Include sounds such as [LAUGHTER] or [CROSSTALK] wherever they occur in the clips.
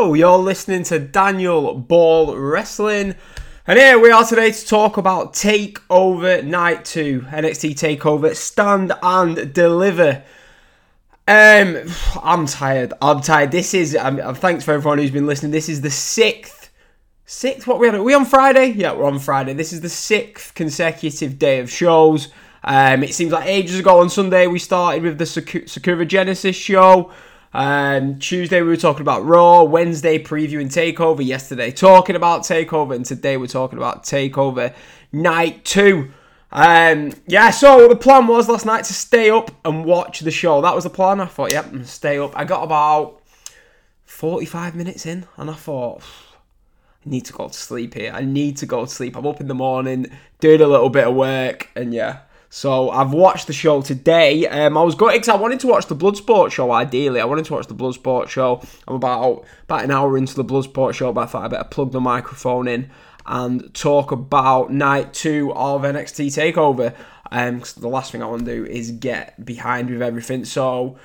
You're listening to Daniel Ball Wrestling. And here we are today to talk about Takeover Night 2, NXT Takeover Stand and Deliver. Um, I'm tired. I'm tired. This is. Um, thanks for everyone who's been listening. This is the sixth, sixth. What we had? Are we on Friday? Yeah, we're on Friday. This is the sixth consecutive day of shows. Um, it seems like ages ago on Sunday we started with the Sakura Genesis show. Um, Tuesday we were talking about Raw. Wednesday previewing Takeover. Yesterday talking about Takeover, and today we're talking about Takeover Night Two. Um, yeah, so the plan was last night to stay up and watch the show. That was the plan. I thought, yep, stay up. I got about 45 minutes in, and I thought, I need to go to sleep here. I need to go to sleep. I'm up in the morning, doing a little bit of work, and yeah, so I've watched the show today. Um, I was going because I wanted to watch the Bloodsport show. Ideally, I wanted to watch the Bloodsport show. I'm about about an hour into the Bloodsport show, but I thought I better plug the microphone in and talk about night two of NXT Takeover. Um, the last thing I want to do is get behind with everything. So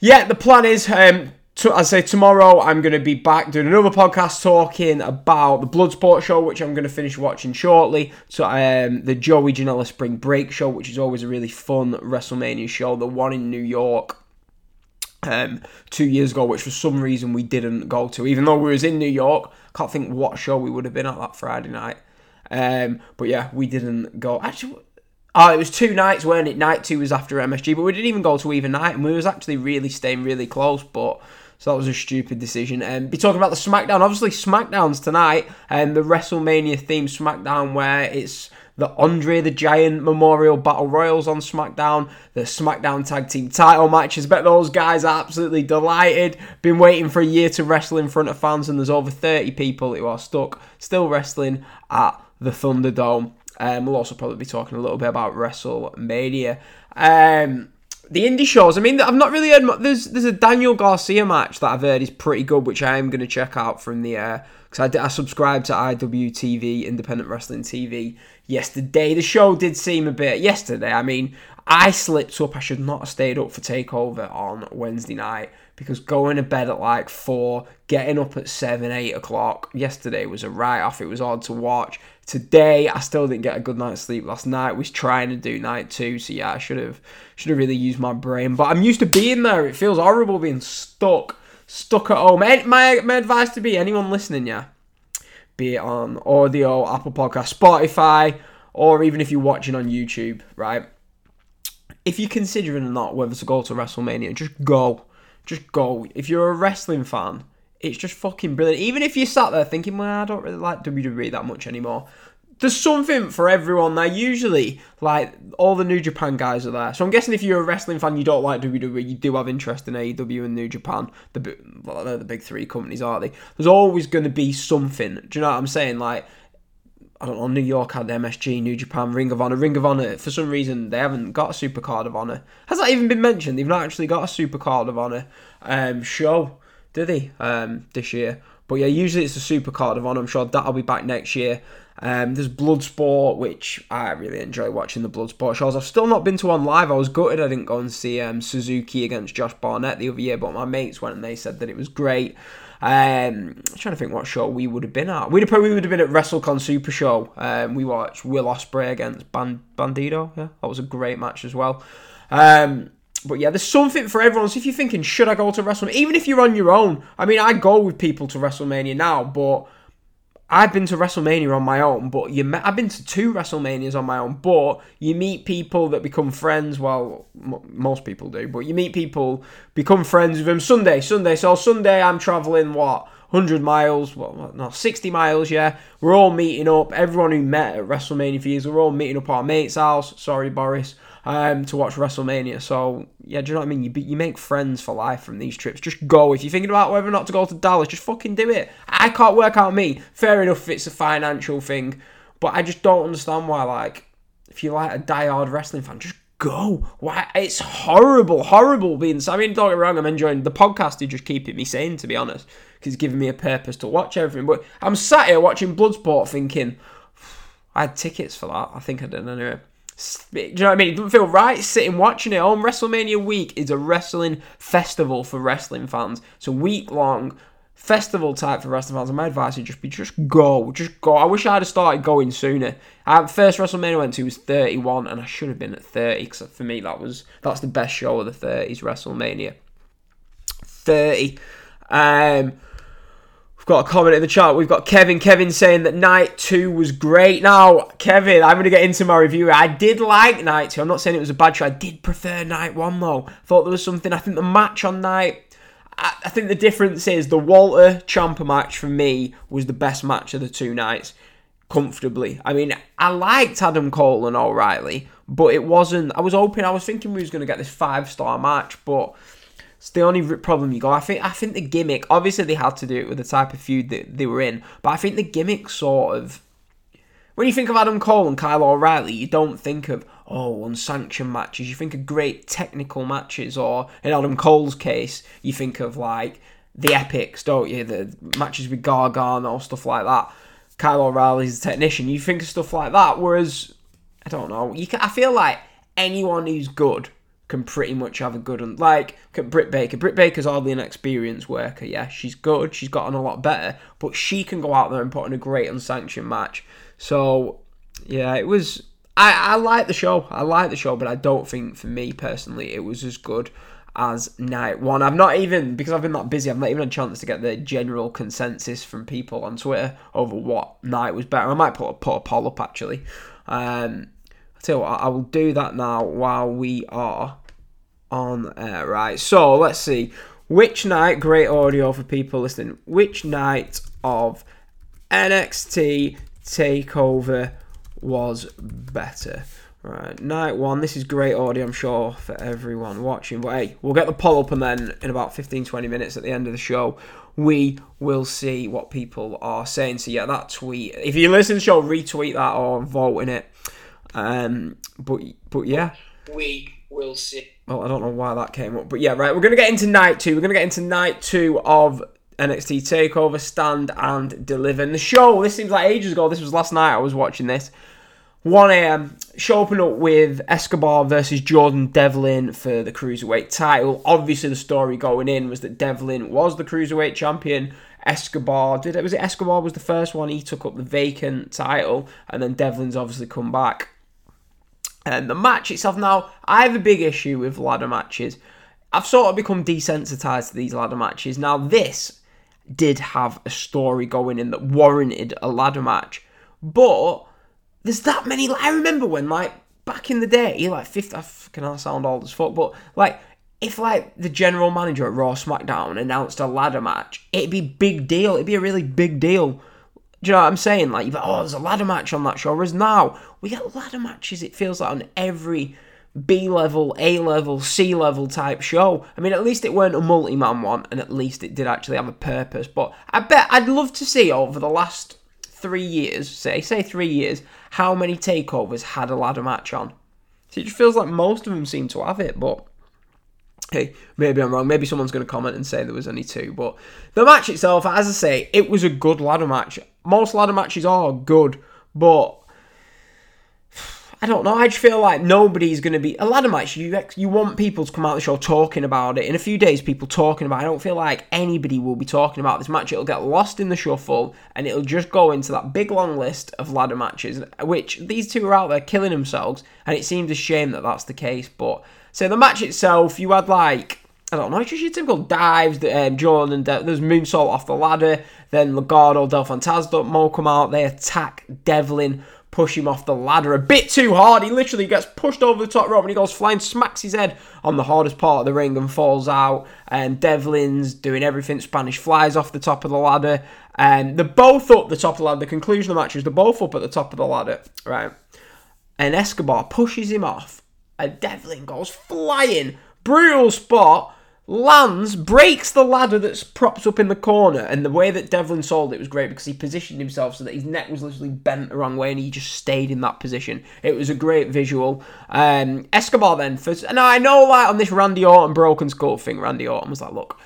yeah, the plan is um, to, I say tomorrow I'm going to be back doing another podcast talking about the Bloodsport show, which I'm going to finish watching shortly. So um, the Joey Janela Spring Break show, which is always a really fun WrestleMania show. The one in New York um, two years ago, which for some reason we didn't go to, even though we was in New York. Can't think what show we would have been at that Friday night. Um, but yeah, we didn't go. Actually, Oh, it was two nights, weren't it? Night two was after MSG, but we didn't even go to either night, and we was actually really staying really close. But so that was a stupid decision. And um, be talking about the SmackDown. Obviously, SmackDown's tonight, and the WrestleMania themed SmackDown where it's the Andre the Giant Memorial Battle Royals on SmackDown, the SmackDown Tag Team title matches. Bet those guys are absolutely delighted. Been waiting for a year to wrestle in front of fans, and there's over 30 people who are stuck still wrestling at the Thunderdome. Um, we'll also probably be talking a little bit about WrestleMania. Um, the indie shows. I mean, I've not really heard. There's there's a Daniel Garcia match that I've heard is pretty good, which I am going to check out from the air because I, I subscribed to IWTV Independent Wrestling TV yesterday. The show did seem a bit yesterday. I mean, I slipped up. I should not have stayed up for Takeover on Wednesday night because going to bed at like four, getting up at seven, eight o'clock yesterday was a write off. It was hard to watch. Today, I still didn't get a good night's sleep last night. Was trying to do night two, so yeah, I should have should have really used my brain. But I'm used to being there. It feels horrible being stuck stuck at home. My my advice to be anyone listening, yeah, be it on audio, Apple Podcast, Spotify, or even if you're watching on YouTube, right? If you're considering or not whether to go to WrestleMania, just go. Just go. If you're a wrestling fan, it's just fucking brilliant. Even if you sat there thinking, well, I don't really like WWE that much anymore. There's something for everyone there. Usually, like all the New Japan guys are there. So I'm guessing if you're a wrestling fan, you don't like WWE, you do have interest in AEW and New Japan. The well, they're the big three companies, aren't they? There's always going to be something. Do you know what I'm saying? Like I don't know, New York had MSG, New Japan, Ring of Honor. Ring of Honor, for some reason, they haven't got a Super Card of Honor. Has that even been mentioned? They've not actually got a Super Card of Honor um, show did he um, this year? But yeah, usually it's a super card of honor. I'm sure that'll be back next year. Um, there's Bloodsport, which I really enjoy watching the Bloodsport shows. I've still not been to one live. I was gutted I didn't go and see um, Suzuki against Josh Barnett the other year, but my mates went and they said that it was great. Um, I'm trying to think what show we would have been at. We'd have probably would have been at WrestleCon Super Show. Um, we watched Will Ospreay against Band- Bandido. Yeah, that was a great match as well. Um, but yeah, there's something for everyone. So if you're thinking, should I go to WrestleMania? Even if you're on your own, I mean, I go with people to WrestleMania now, but I've been to WrestleMania on my own. But you, I've been to two WrestleManias on my own. But you meet people that become friends. Well, m- most people do, but you meet people, become friends with them Sunday. Sunday. So Sunday, I'm traveling what 100 miles, well, not 60 miles, yeah. We're all meeting up. Everyone who met at WrestleMania for years, we're all meeting up at our mate's house. Sorry, Boris um, to watch WrestleMania. So yeah, do you know what I mean? You you make friends for life from these trips. Just go. If you're thinking about whether or not to go to Dallas, just fucking do it. I can't work out me. Fair enough, if it's a financial thing, but I just don't understand why. Like, if you're like a die-hard wrestling fan, just go. Why? It's horrible, horrible being. I mean, don't get me wrong. I'm enjoying the podcast. Is just keeping me sane, to be honest, because it's giving me a purpose to watch everything. But I'm sat here watching Bloodsport, thinking. [SIGHS] I had tickets for that. I think I did anyway. Do you know what I mean? It doesn't feel right sitting watching it on WrestleMania week is a wrestling festival for wrestling fans. It's a week long festival type for wrestling fans. And my advice would just be just go, just go. I wish I'd have started going sooner. I, first WrestleMania I went to was 31, and I should have been at 30 because for me that was that's the best show of the 30s WrestleMania. 30. Um, got a comment in the chat. We've got Kevin. Kevin saying that night two was great. Now, Kevin, I'm going to get into my review. I did like night two. I'm not saying it was a bad show. I did prefer night one though. Thought there was something. I think the match on night I, think the difference is the Walter Ciampa match for me was the best match of the two nights, comfortably. I mean, I liked Adam Cole and O'Reilly, but it wasn't. I was hoping, I was thinking we was going to get this five star match, but it's the only problem you got. I think. I think the gimmick. Obviously, they had to do it with the type of feud that they were in, but I think the gimmick sort of. When you think of Adam Cole and Kyle O'Reilly, you don't think of oh, unsanctioned matches. You think of great technical matches, or in Adam Cole's case, you think of like the epics, don't you? The matches with Gargano, stuff like that. Kyle O'Reilly's a technician. You think of stuff like that. Whereas, I don't know. You can, I feel like anyone who's good can pretty much have a good one. Like Britt Baker. Britt Baker's hardly an experienced worker. Yeah, she's good. She's gotten a lot better, but she can go out there and put in a great unsanctioned match. So yeah, it was I, I like the show. I like the show, but I don't think for me personally it was as good as night one. I've not even because I've been that busy. I've not even had a chance to get the general consensus from people on Twitter over what night was better. I might put a, put a poll up actually. Um, tell you what, I will do that now while we are on air. Right. So let's see which night. Great audio for people listening. Which night of NXT Takeover was better. Right, night one. This is great audio, I'm sure, for everyone watching. But hey, we'll get the poll up, and then in about 15 20 minutes at the end of the show, we will see what people are saying. So, yeah, that tweet. If you listen to the show, retweet that or vote in it. Um, but, but yeah. We will see. Well, I don't know why that came up. But yeah, right, we're to get into night two. We're to get into night two of NXT TakeOver Stand and Deliver. And the show, this seems like ages ago. This was last night I was watching this. 1 a.m. Show open up with Escobar versus Jordan Devlin for the Cruiserweight title. Obviously, the story going in was that Devlin was the Cruiserweight champion. Escobar did it was it Escobar was the first one he took up the vacant title and then Devlin's obviously come back. And the match itself now, I have a big issue with ladder matches. I've sort of become desensitized to these ladder matches. Now this did have a story going in that warranted a ladder match. But there's that many. I remember when, like, back in the day, like, fifth, I can I sound old as fuck, but like, if like the general manager at Raw SmackDown announced a ladder match, it'd be big deal. It'd be a really big deal. Do you know what I'm saying? Like, oh, there's a ladder match on that show. Whereas now we get ladder matches. It feels like on every B level, A level, C level type show. I mean, at least it weren't a multi man one, and at least it did actually have a purpose. But I bet I'd love to see over the last three years, say say three years, how many takeovers had a ladder match on. So it just feels like most of them seem to have it, but hey, maybe I'm wrong. Maybe someone's going to comment and say there was only two. But the match itself, as I say, it was a good ladder match. Most ladder matches are good, but I don't know. I just feel like nobody's going to be a ladder match. You you want people to come out of the show talking about it. In a few days, people talking about. it. I don't feel like anybody will be talking about this match. It'll get lost in the shuffle, and it'll just go into that big long list of ladder matches. Which these two are out there killing themselves, and it seems a shame that that's the case. But so the match itself, you had like I don't know, it's just your typical dives. Um, Jordan, De- there's moonsault off the ladder. Then Legado Del Fantasma come out. They attack Devlin push him off the ladder a bit too hard. He literally gets pushed over the top rope and he goes flying, smacks his head on the hardest part of the ring and falls out. And Devlin's doing everything Spanish flies off the top of the ladder. And they're both up the top of the ladder. The conclusion of the match is they're both up at the top of the ladder, right? And Escobar pushes him off. And Devlin goes flying. Brutal spot lands, breaks the ladder that's propped up in the corner, and the way that Devlin sold it was great because he positioned himself so that his neck was literally bent the wrong way, and he just stayed in that position. It was a great visual. Um, Escobar then, for, now I know like on this Randy Orton broken skull thing, Randy Orton was like, look.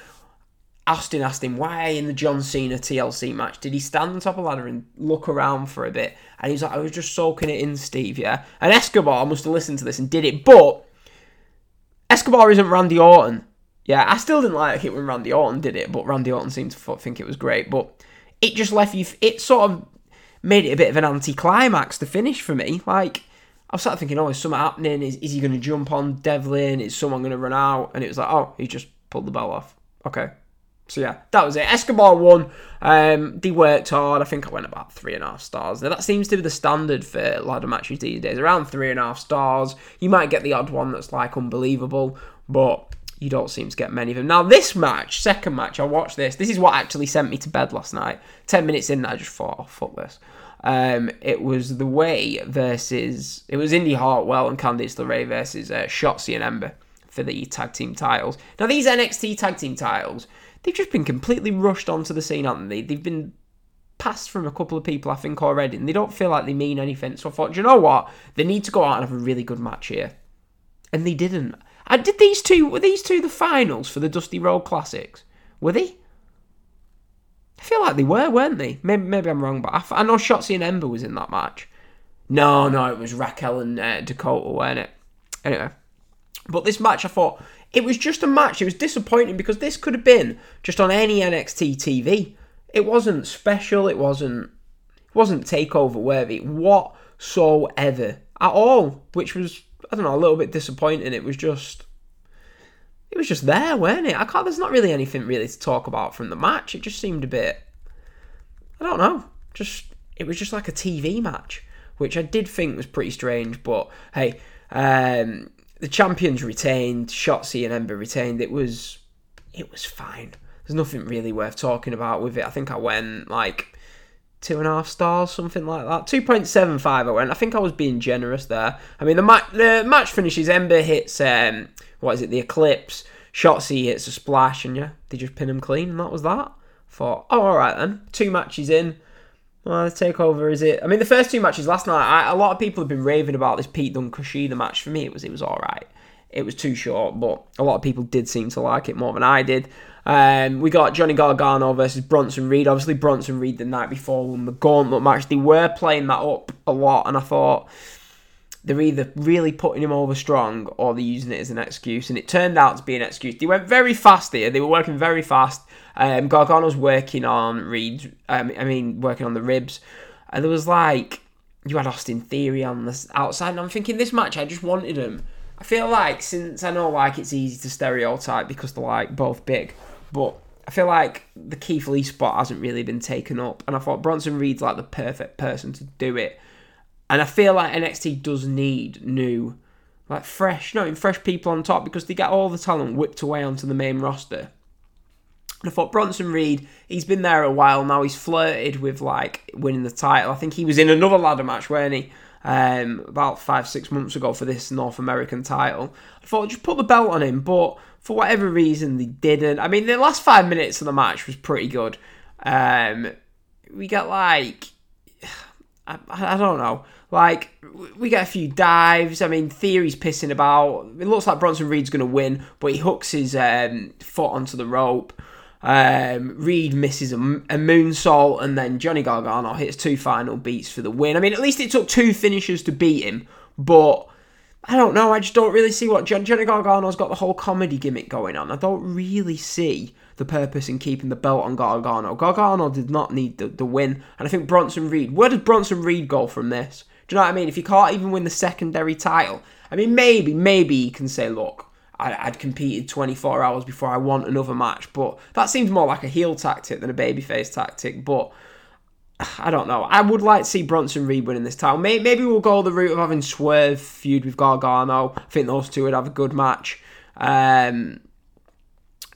Austin asked him why in the John Cena TLC match did he stand on top of the ladder and look around for a bit, and he's like, I was just soaking it in, Steve. Yeah, and Escobar must have listened to this and did it, but Escobar isn't Randy Orton Yeah, I still didn't like it when Randy Orton did it, but Randy Orton seemed to think it was great. But it just left you. It sort of made it a bit of an anticlimax to finish for me. Like I was sort of thinking, oh, is something happening? Is, is he going to jump on Devlin? Is someone going to run out? And it was like, oh, he just pulled the bell off. Okay. So yeah, that was it. Escobar won. Um, they worked hard. I think I went about three and a half stars. Now, that seems to be the standard for ladder matches these days. Around three and a half stars. You might get the odd one that's like unbelievable, but you don't seem to get many of them. Now, this match, second match, I watched this. This is what actually sent me to bed last night. Ten minutes in, I just thought, oh, fuck this. Um, it was the way versus it was Indi Hartwell and Candice LeRae versus uh, Shotzi and Ember for the tag team titles. Now these NXT tag team titles, they've just been completely rushed onto the scene, haven't they? They've been passed from a couple of people, I think, already, and they don't feel like they mean anything. So I thought, you know what? They need to go out and have a really good match here, and they didn't. I did these two. Were these two the finals for the Dusty Rhodes Classics? Were they? I feel like they were, weren't they? Maybe, maybe I'm wrong, but I, I know Shotzi and Ember was in that match. No, no, it was Raquel and uh, Dakota, weren't it? Anyway, but this match, I thought it was just a match. It was disappointing because this could have been just on any NXT TV. It wasn't special. It wasn't. It wasn't takeover worthy whatsoever at all, which was I don't know a little bit disappointing. It was just it was just there, weren't it? I can't. There's not really anything really to talk about from the match. It just seemed a bit. I don't know. Just it was just like a TV match, which I did think was pretty strange. But hey, um, the champions retained. Shotzi and Ember retained. It was it was fine. There's nothing really worth talking about with it. I think I went like two and a half stars, something like that. Two point seven five. I went. I think I was being generous there. I mean, the match the match finishes. Ember hits. Um, what is it, the Eclipse. Shotzi hits a splash, and yeah, they just pin him clean, and that was that. Thought, oh, all right then. Two matches in. Well, the takeover is it? I mean, the first two matches last night, I, a lot of people have been raving about this Pete Dunne Kushida match. For me, it was it was all right. It was too short, but a lot of people did seem to like it more than I did. Um, we got Johnny Gargano versus Bronson Reed. Obviously, Bronson Reed the night before won the Gauntlet match. They were playing that up a lot, and I thought they're either really putting him over strong or they're using it as an excuse. And it turned out to be an excuse. They went very fast here. They were working very fast. Um, Gargano's working on Reed. Um, I mean, working on the ribs. And there was like you had Austin Theory on the outside, and I'm thinking this match I just wanted him. I feel like since I know like it's easy to stereotype because they're like both big, but I feel like the Keith Lee spot hasn't really been taken up, and I thought Bronson Reed's like the perfect person to do it. And I feel like NXT does need new, like fresh, no, fresh people on top because they get all the talent whipped away onto the main roster. And I thought Bronson Reed, he's been there a while now. He's flirted with like winning the title. I think he was in another ladder match, weren't he? Um, about five, six months ago for this North American title. I thought just put the belt on him, but for whatever reason they didn't. I mean, the last five minutes of the match was pretty good. Um, we get like [SIGHS] I, I don't know. Like, we get a few dives. I mean, Theory's pissing about. It looks like Bronson Reed's going to win, but he hooks his um, foot onto the rope. Um, Reed misses a, a moonsault, and then Johnny Gargano hits two final beats for the win. I mean, at least it took two finishers to beat him, but I don't know. I just don't really see what Johnny Gargano's got the whole comedy gimmick going on. I don't really see the purpose in keeping the belt on Gargano. Gargano did not need the, the win, and I think Bronson Reed. Where does Bronson Reed go from this? Do you know what I mean? If you can't even win the secondary title, I mean, maybe, maybe you can say, look, I, would competed 24 hours before I want another match, but that seems more like a heel tactic than a babyface tactic. But I don't know. I would like to see Bronson Reed winning this title. Maybe, maybe we'll go the route of having Swerve feud with Gargano. I think those two would have a good match. Um,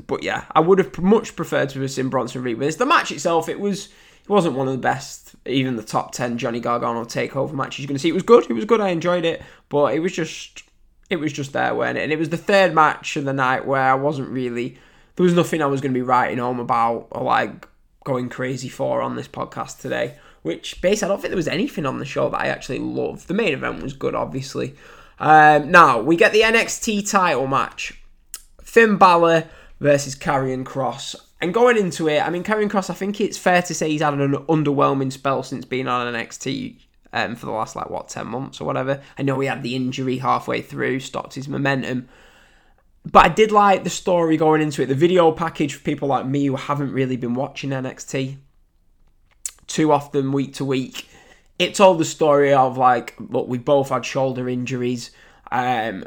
but yeah, I would have much preferred to have seen Bronson Reed win this. The match itself, it was it wasn't one of the best, even the top ten Johnny Gargano takeover matches you're to see. It was good. It was good. I enjoyed it, but it was just it was just there, weren't it? And it was the third match of the night where I wasn't really there was nothing I was to be writing home about or like going crazy for on this podcast today. Which basically, I don't think there was anything on the show that I actually loved. The main event was good, obviously. Um, now we get the NXT title match: Finn Balor versus Karrion Kross. And going into it, I mean, Karrion Kross. I think it's fair to say he's had an underwhelming spell since being on NXT um, for the last, like, what, 10 months or whatever. I know he had the injury halfway through, stopped his momentum. But I did like the story going into it. The video package for people like me who haven't really been watching NXT too often week to week. It told the story of like, look, we both had shoulder injuries, um,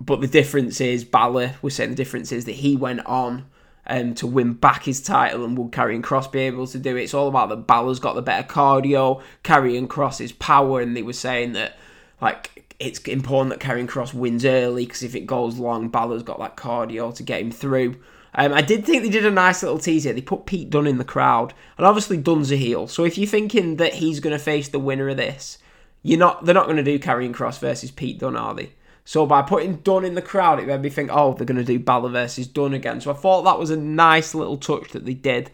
but the difference is Balor was saying the difference is that he went on um, to win back his title and would Karrion Kross be able to do it? It's all about the Balor's got the better cardio, Karrion Kross's power, and they were saying that like it's important that Karrion Kross wins early because if it goes long, Balor's got that cardio to get him through. Um, I did think they did a nice little teaser. They put Pete Dunne in the crowd, and obviously Dunne's a heel. So if you're thinking that he's going to face the winner of this, you're not. They're not going to do Karrion Kross versus Pete Dunne, are they? So by putting Dunne in the crowd, it made me think, oh, they're going to do Balor versus Dunne again. So I thought that was a nice little touch that they did.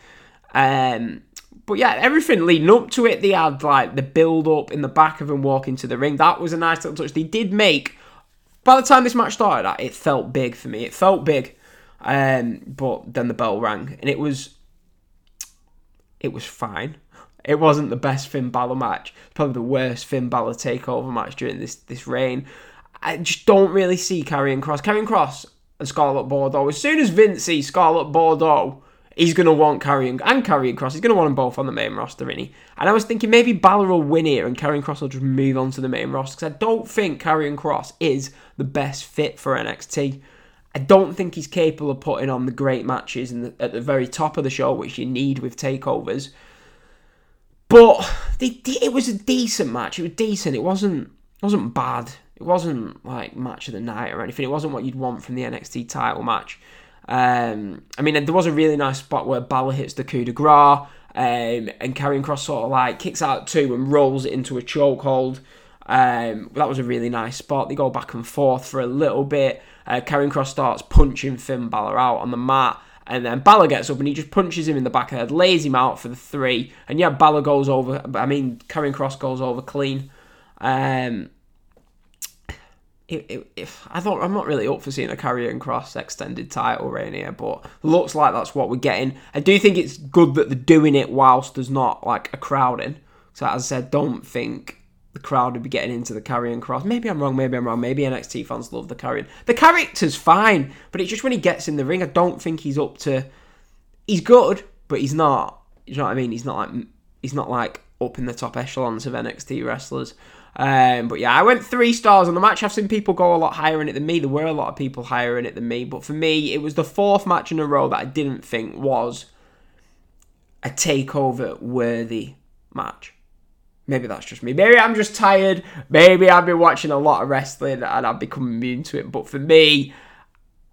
Um, but yeah, everything leading up to it, they had like the build up in the back of him walking to the ring. That was a nice little touch. They did make. By the time this match started, it felt big for me. It felt big, um, but then the bell rang, and it was. It was fine. It wasn't the best Finn Balor match. Probably the worst Finn Balor takeover match during this this reign. I just don't really see Karrion Kross. Karrion Kross and Scarlett Bordeaux. As soon as Vince sees Scarlett Bordeaux, he's going to want Karrion and Karrion Kross. He's going to want them both on the main roster, isn't he? And I was thinking maybe Balor will win here and Karrion Kross will just move on to the main roster because I don't think Karrion Kross is the best fit for NXT. I don't think he's capable of putting on the great matches the, at the very top of the show, which you need with takeovers. But they, it was a decent match. It was decent. It wasn't it wasn't bad. It wasn't like match of the night or anything. It wasn't what you'd want from the NXT title match. Um, I mean, there was a really nice spot where Balor hits the coup de grace, um, and Karrion Kross sort of like kicks out two and rolls it into a chokehold. Um, that was a really nice spot. They go back and forth for a little bit. Uh, Kross starts punching Finn Balor out on the mat. And then Balor gets up and he just punches him in the back of the head, lays him out for the three. And yeah, Balor goes over. I mean, Karrion Kross goes over clean. Um, if I thought I'm not really up for seeing a Karrion Kross extended title reign here, but looks like that's what we're getting. I do think it's good that they're doing it whilst there's not like a crowd in. So as I said, don't think the crowd would be getting into the Karrion Kross. Maybe I'm wrong. Maybe I'm wrong. Maybe NXT fans love the Karrion. The character's fine, but it's just when he gets in the ring, I don't think he's up to. He's good, but he's not. You know what I mean? He's not like he's not like up in the top echelons of NXT wrestlers. Um, but yeah, I went three stars on the match. I've seen people go a lot higher in it than me. There were a lot of people higher in it than me. But for me, it was the fourth match in a row that I didn't think was a takeover worthy match. Maybe that's just me. Maybe I'm just tired. Maybe I've been watching a lot of wrestling and I've become immune to it. But for me,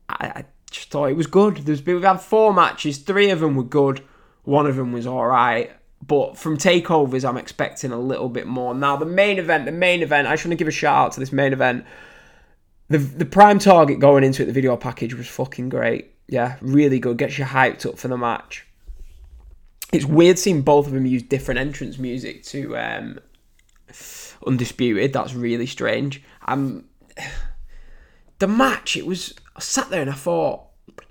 I, I just thought it was good. There's been, we've had four matches. Three of them were good. One of them was all right. But from takeovers, I'm expecting a little bit more. Now, the main event, the main event, I just want to give a shout out to this main event. The the prime target going into it, the video package was fucking great. Yeah, really good. Gets you hyped up for the match. It's weird seeing both of them use different entrance music to um, Undisputed. That's really strange. Um, [SIGHS] the match, it was. I sat there and I thought,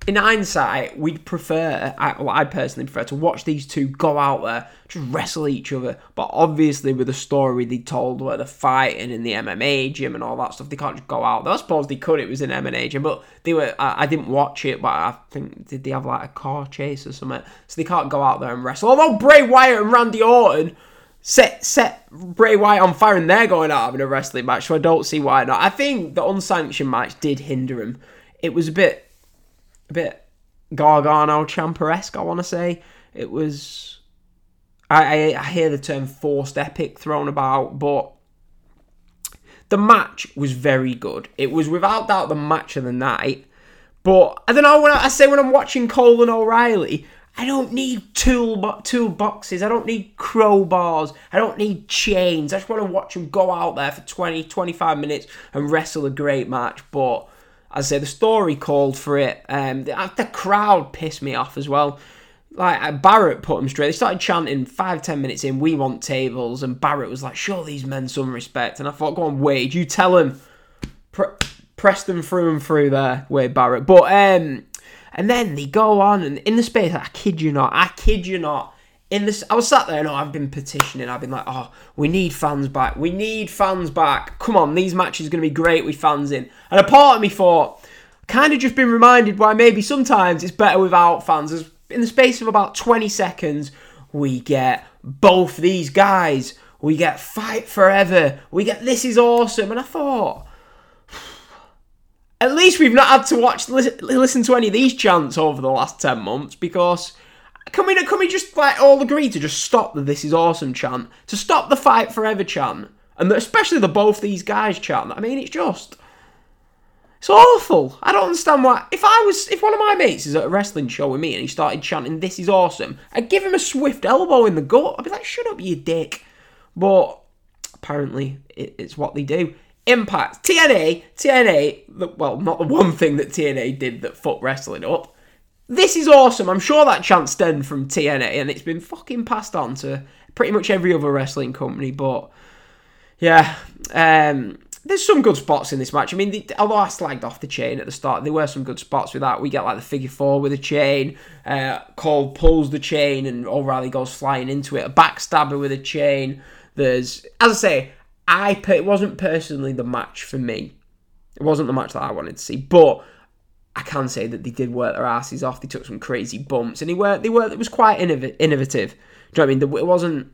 in hindsight, we'd prefer, I, well, I'd personally prefer to watch these two go out there, just wrestle each other. But obviously, with the story they told where they're fighting in the MMA gym and all that stuff, they can't just go out there. I suppose they could, it was an MMA gym, but they were, I, I, didn't watch it, but I think, did they have like a car chase or something? So they can't go out there and wrestle. Although Bray Wyatt and Randy Orton set set Bray Wyatt on fire and they're going out having a wrestling match, so I don't see why not. I think the unsanctioned match did hinder him. It was a bit a bit Gargano Ciampa-esque, I want to say. It was. I, I, I hear the term forced epic thrown about, but the match was very good. It was without doubt the match of the night. But I don't know when I, I say when I'm watching Cole and O'Reilly, I don't need tool tool boxes. I don't need crowbars. I don't need chains. I just want to watch them go out there for 20, 25 minutes and wrestle a great match. But as I say, the story called for it. Um, the, the crowd pissed me off as well. Like uh, Barrett put them straight. They started chanting five, ten minutes in, "We want tables," and Barrett was like, "Show these men some respect." And I thought, "Go on, Wade, you tell them, Pre- press them through and through there, Wade Barrett." But um, and then they go on, and in the space, I kid you not, I kid you not, in this I was sat there and I've been petitioning. I've been like, oh, we need fans back. We need fans back. Come on, these matches are gonna be great with fans in. And a part of me thought, kind of just been reminded why maybe sometimes it's better without fans. As in the space of about 20 seconds, we get both these guys. We get Fight Forever. We get This Is Awesome. And I thought, [SIGHS] at least we've not had to watch listen to any of these chants over the last 10 months because can we can we just like all agree to just stop the this is awesome chant? To stop the fight forever chant? And especially the both these guys chant. I mean it's just it's awful. I don't understand why. If i was if one of my mates is at a wrestling show with me and he started chanting this is awesome i'd give him a swift elbow in the gut. I'd be like shut up you dick. But apparently it, it's what they do. Impact, TNA, TNA, well, not the one thing that TNA did that fucked wrestling up. This is awesome. I'm sure that chance stemmed from TNA and it's been fucking passed on to pretty much every other wrestling company. But yeah, um, there's some good spots in this match. I mean, the, although I slagged off the chain at the start, there were some good spots with that. We get like the figure four with a chain. Uh, Cole pulls the chain and O'Reilly goes flying into it. A backstabber with a chain. There's, as I say, I it wasn't personally the match for me. It wasn't the match that I wanted to see, but I can say that they did work their asses off. They took some crazy bumps, and they were they were it was quite innovative. Do you know what I mean? It wasn't.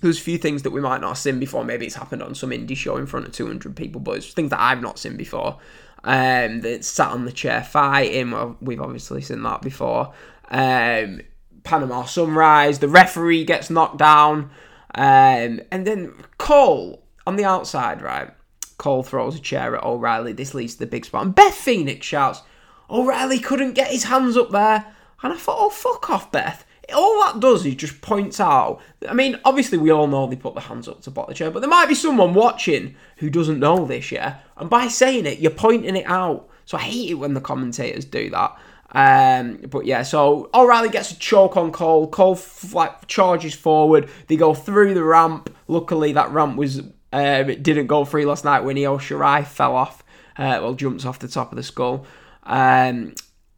There's a few things that we might not have seen before. Maybe it's happened on some indie show in front of 200 people, but it's things that I've not seen before. Um, that sat on the chair fighting. Well, we've obviously seen that before. Um, Panama Sunrise. The referee gets knocked down. Um, and then Cole on the outside, right? Cole throws a chair at O'Reilly. This leads to the big spot. And Beth Phoenix shouts, O'Reilly couldn't get his hands up there. And I thought, oh, fuck off, Beth. All that does is just points out. I mean, obviously, we all know they put the hands up to block the chair, but there might be someone watching who doesn't know this, yeah? And by saying it, you're pointing it out. So I hate it when the commentators do that. Um, but yeah, so O'Reilly gets a choke on Cole. Cole like charges forward. They go through the ramp. Luckily, that ramp was um, it didn't go free last night when Io Shirai fell off. Uh, well, jumps off the top of the skull. Um,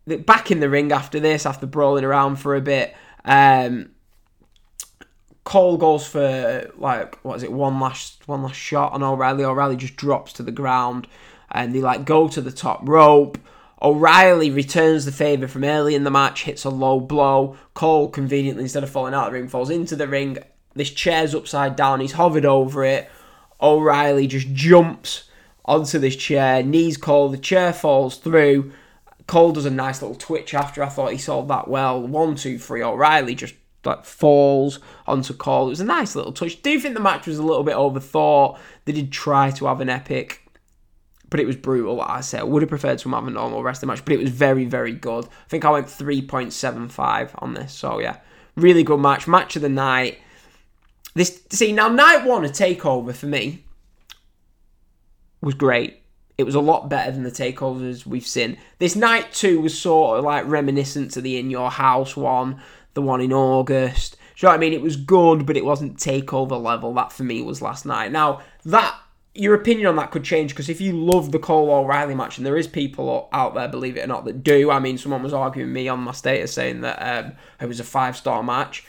back in the ring after this, after brawling around for a bit. Um, Cole goes for like what is it one last one last shot on O'Reilly. O'Reilly just drops to the ground, and they like go to the top rope. O'Reilly returns the favour from early in the match, hits a low blow. Cole, conveniently, instead of falling out of the ring, falls into the ring. This chair's upside down. He's hovered over it. O'Reilly just jumps onto this chair, knees Cole. The chair falls through. Cole does a nice little twitch after. I thought he sold that well. One, two, three. O'Reilly just like falls onto Cole. It was a nice little touch. Do you think the match was a little bit overthought? They did try to have an epic but it was brutal. Like I said, I would have preferred to have a normal wrestling match, but it was very, very good. I think I went 3.75 on this. So yeah, really good match. Match of the night. This see now night one a takeover for me was great. It was a lot better than the takeovers we've seen. This night two was sort of like reminiscent to the In Your House one, the one in August. Do you know what I mean? It was good, but it wasn't takeover level. That for me was last night. Now that your opinion on that could change because if you love the Cole O'Reilly match, and there is people out there, believe it or not, that do. I mean, someone was arguing me on my status saying that um, it was a five star match.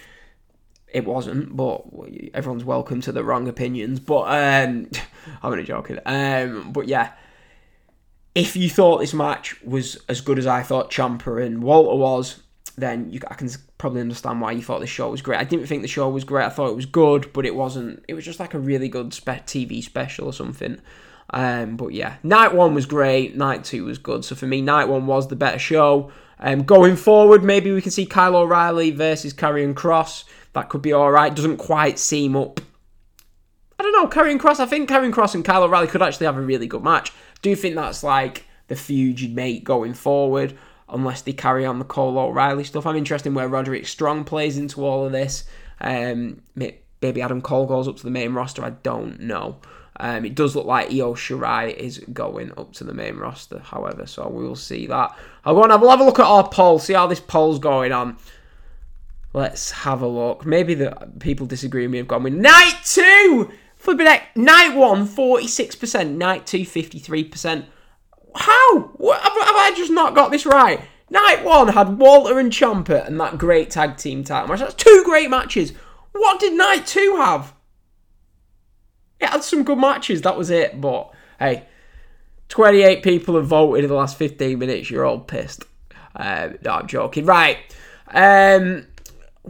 It wasn't, but everyone's welcome to the wrong opinions. But um, [LAUGHS] I'm only joking. Um, but yeah, if you thought this match was as good as I thought Ciampa and Walter was, then you, I can probably understand why you thought the show was great. I didn't think the show was great. I thought it was good, but it wasn't. It was just like a really good spe- TV special or something. Um, but yeah, night one was great. Night two was good. So for me, night one was the better show. Um, going forward, maybe we can see Kyle O'Reilly versus Karrion Kross. That could be all right. Doesn't quite seem up. I don't know. Karrion Kross. I think Karrion Kross and Kyle O'Reilly could actually have a really good match. Do you think that's like the feud you'd make going forward? unless they carry on the Cole O'Reilly stuff. I'm interested in where Roderick Strong plays into all of this. Um, maybe Adam Cole goes up to the main roster. I don't know. Um, it does look like Io Shirai is going up to the main roster, however, so we will see that. I'll go and we'll have a look at our poll, see how this poll's going on. Let's have a look. Maybe the people disagree with me have gone with night two. Flipping heck, night one, 46%, night two, 53%. How? What, have, have I just not got this right? Night one had Walter and Ciampa and that great tag team title match. That's two great matches. What did night two have? It had some good matches. That was it. But hey, 28 people have voted in the last 15 minutes. You're all pissed. Um, no, I'm joking. Right. Um,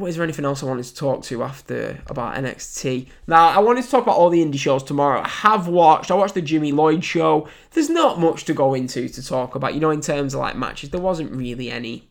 is there anything else I wanted to talk to after about NXT? Now, I wanted to talk about all the indie shows tomorrow. I have watched. I watched the Jimmy Lloyd show. There's not much to go into to talk about. You know, in terms of like matches, there wasn't really any.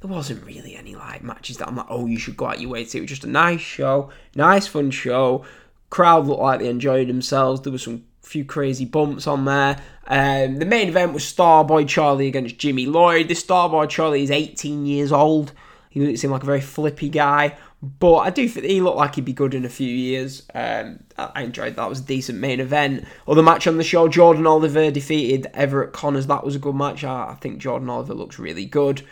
There wasn't really any like matches that I'm like, oh, you should go out your way to. It was just a nice show, nice fun show. Crowd looked like they enjoyed themselves. There was some few crazy bumps on there. Um, the main event was Starboy Charlie against Jimmy Lloyd. This Starboy Charlie is 18 years old. He doesn't seem like a very flippy guy, but I do think he looked like he'd be good in a few years. Um, I enjoyed that. It was a decent main event. Other match on the show, Jordan Oliver defeated Everett Connors. That was a good match. I, I think Jordan Oliver looks really good.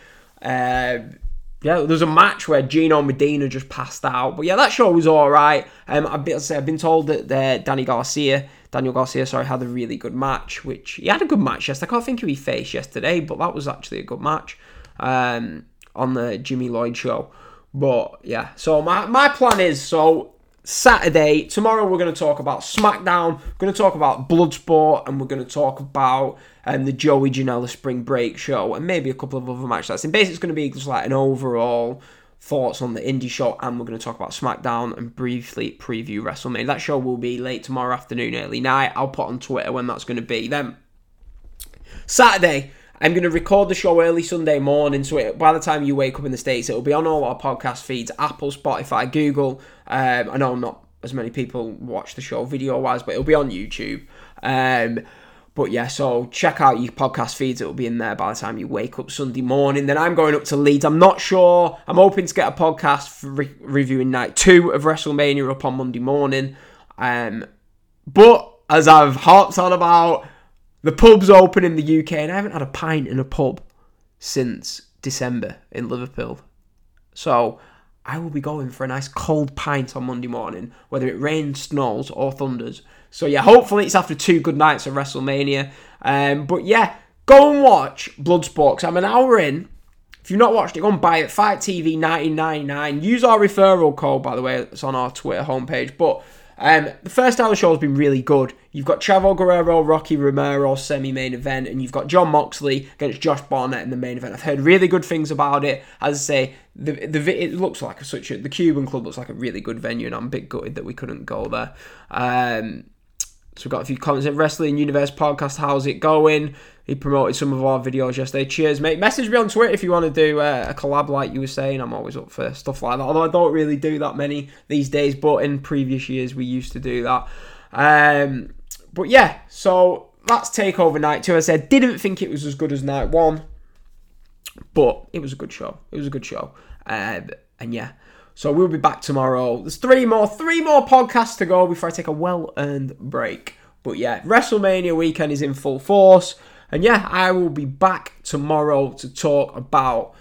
Um, yeah, there's a match where Gino Medina just passed out, but yeah, that show was all right. Um, I've been, I've been told that uh, Danny Garcia, Daniel Garcia, sorry, had a really good match. Which he had a good match yesterday. I can't think who he faced yesterday, but that was actually a good match. Um, on the Jimmy Lloyd show. But yeah, so my, my plan is so Saturday, tomorrow we're going to talk about SmackDown, we're going to talk about Bloodsport, and we're going to talk about um, the Joey Janela Spring Break show, and maybe a couple of other matches. And basically, it's going to be just like an overall thoughts on the indie show, and we're going to talk about SmackDown and briefly preview WrestleMania. That show will be late tomorrow afternoon, early night. I'll put on Twitter when that's going to be. Then Saturday, I'm going to record the show early Sunday morning, so it, by the time you wake up in the States, it'll be on all our podcast feeds Apple, Spotify, Google. Um, I know not as many people watch the show video wise, but it'll be on YouTube. Um, but yeah, so check out your podcast feeds. It'll be in there by the time you wake up Sunday morning. Then I'm going up to Leeds. I'm not sure. I'm hoping to get a podcast re- reviewing night two of WrestleMania up on Monday morning. Um, but as I've harped on about, the pub's open in the UK, and I haven't had a pint in a pub since December in Liverpool. So I will be going for a nice cold pint on Monday morning, whether it rains, snows, or thunders. So yeah, hopefully it's after two good nights of WrestleMania. Um, but yeah, go and watch Bloodsport. I'm an hour in. If you've not watched it, go and buy it. FITE TV 1999. Use our referral code, by the way. It's on our Twitter homepage. But um, the first hour of the show has been really good. You've got Chavo Guerrero, Rocky Romero semi-main event, and you've got Jon Moxley against Josh Barnett in the main event. I've heard really good things about it. As I say, the the it looks like such a the Cuban Club looks like a really good venue, and I'm a bit gutted that we couldn't go there. Um, so we've got a few comments in Wrestling Universe podcast. How's it going? He promoted some of our videos yesterday. Cheers, mate. Message me on Twitter if you want to do uh, a collab like you were saying. I'm always up for stuff like that. Although I don't really do that many these days, but in previous years we used to do that. Um, but yeah, so that's Takeover Night 2. I said, didn't think it was as good as Night 1, but it was a good show. It was a good show. Um, and yeah, so we'll be back tomorrow. There's three more, three more podcasts to go before I take a well-earned break. But yeah, WrestleMania weekend is in full force. And yeah, I will be back tomorrow to talk about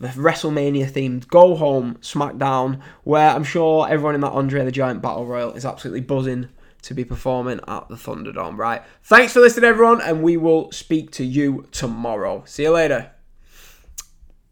the WrestleMania themed Go Home SmackDown, where I'm sure everyone in that Andre the Giant Battle Royal is absolutely buzzing to be performing at the Thunderdome, right? Thanks for listening, everyone, and we will speak to you tomorrow. See you later.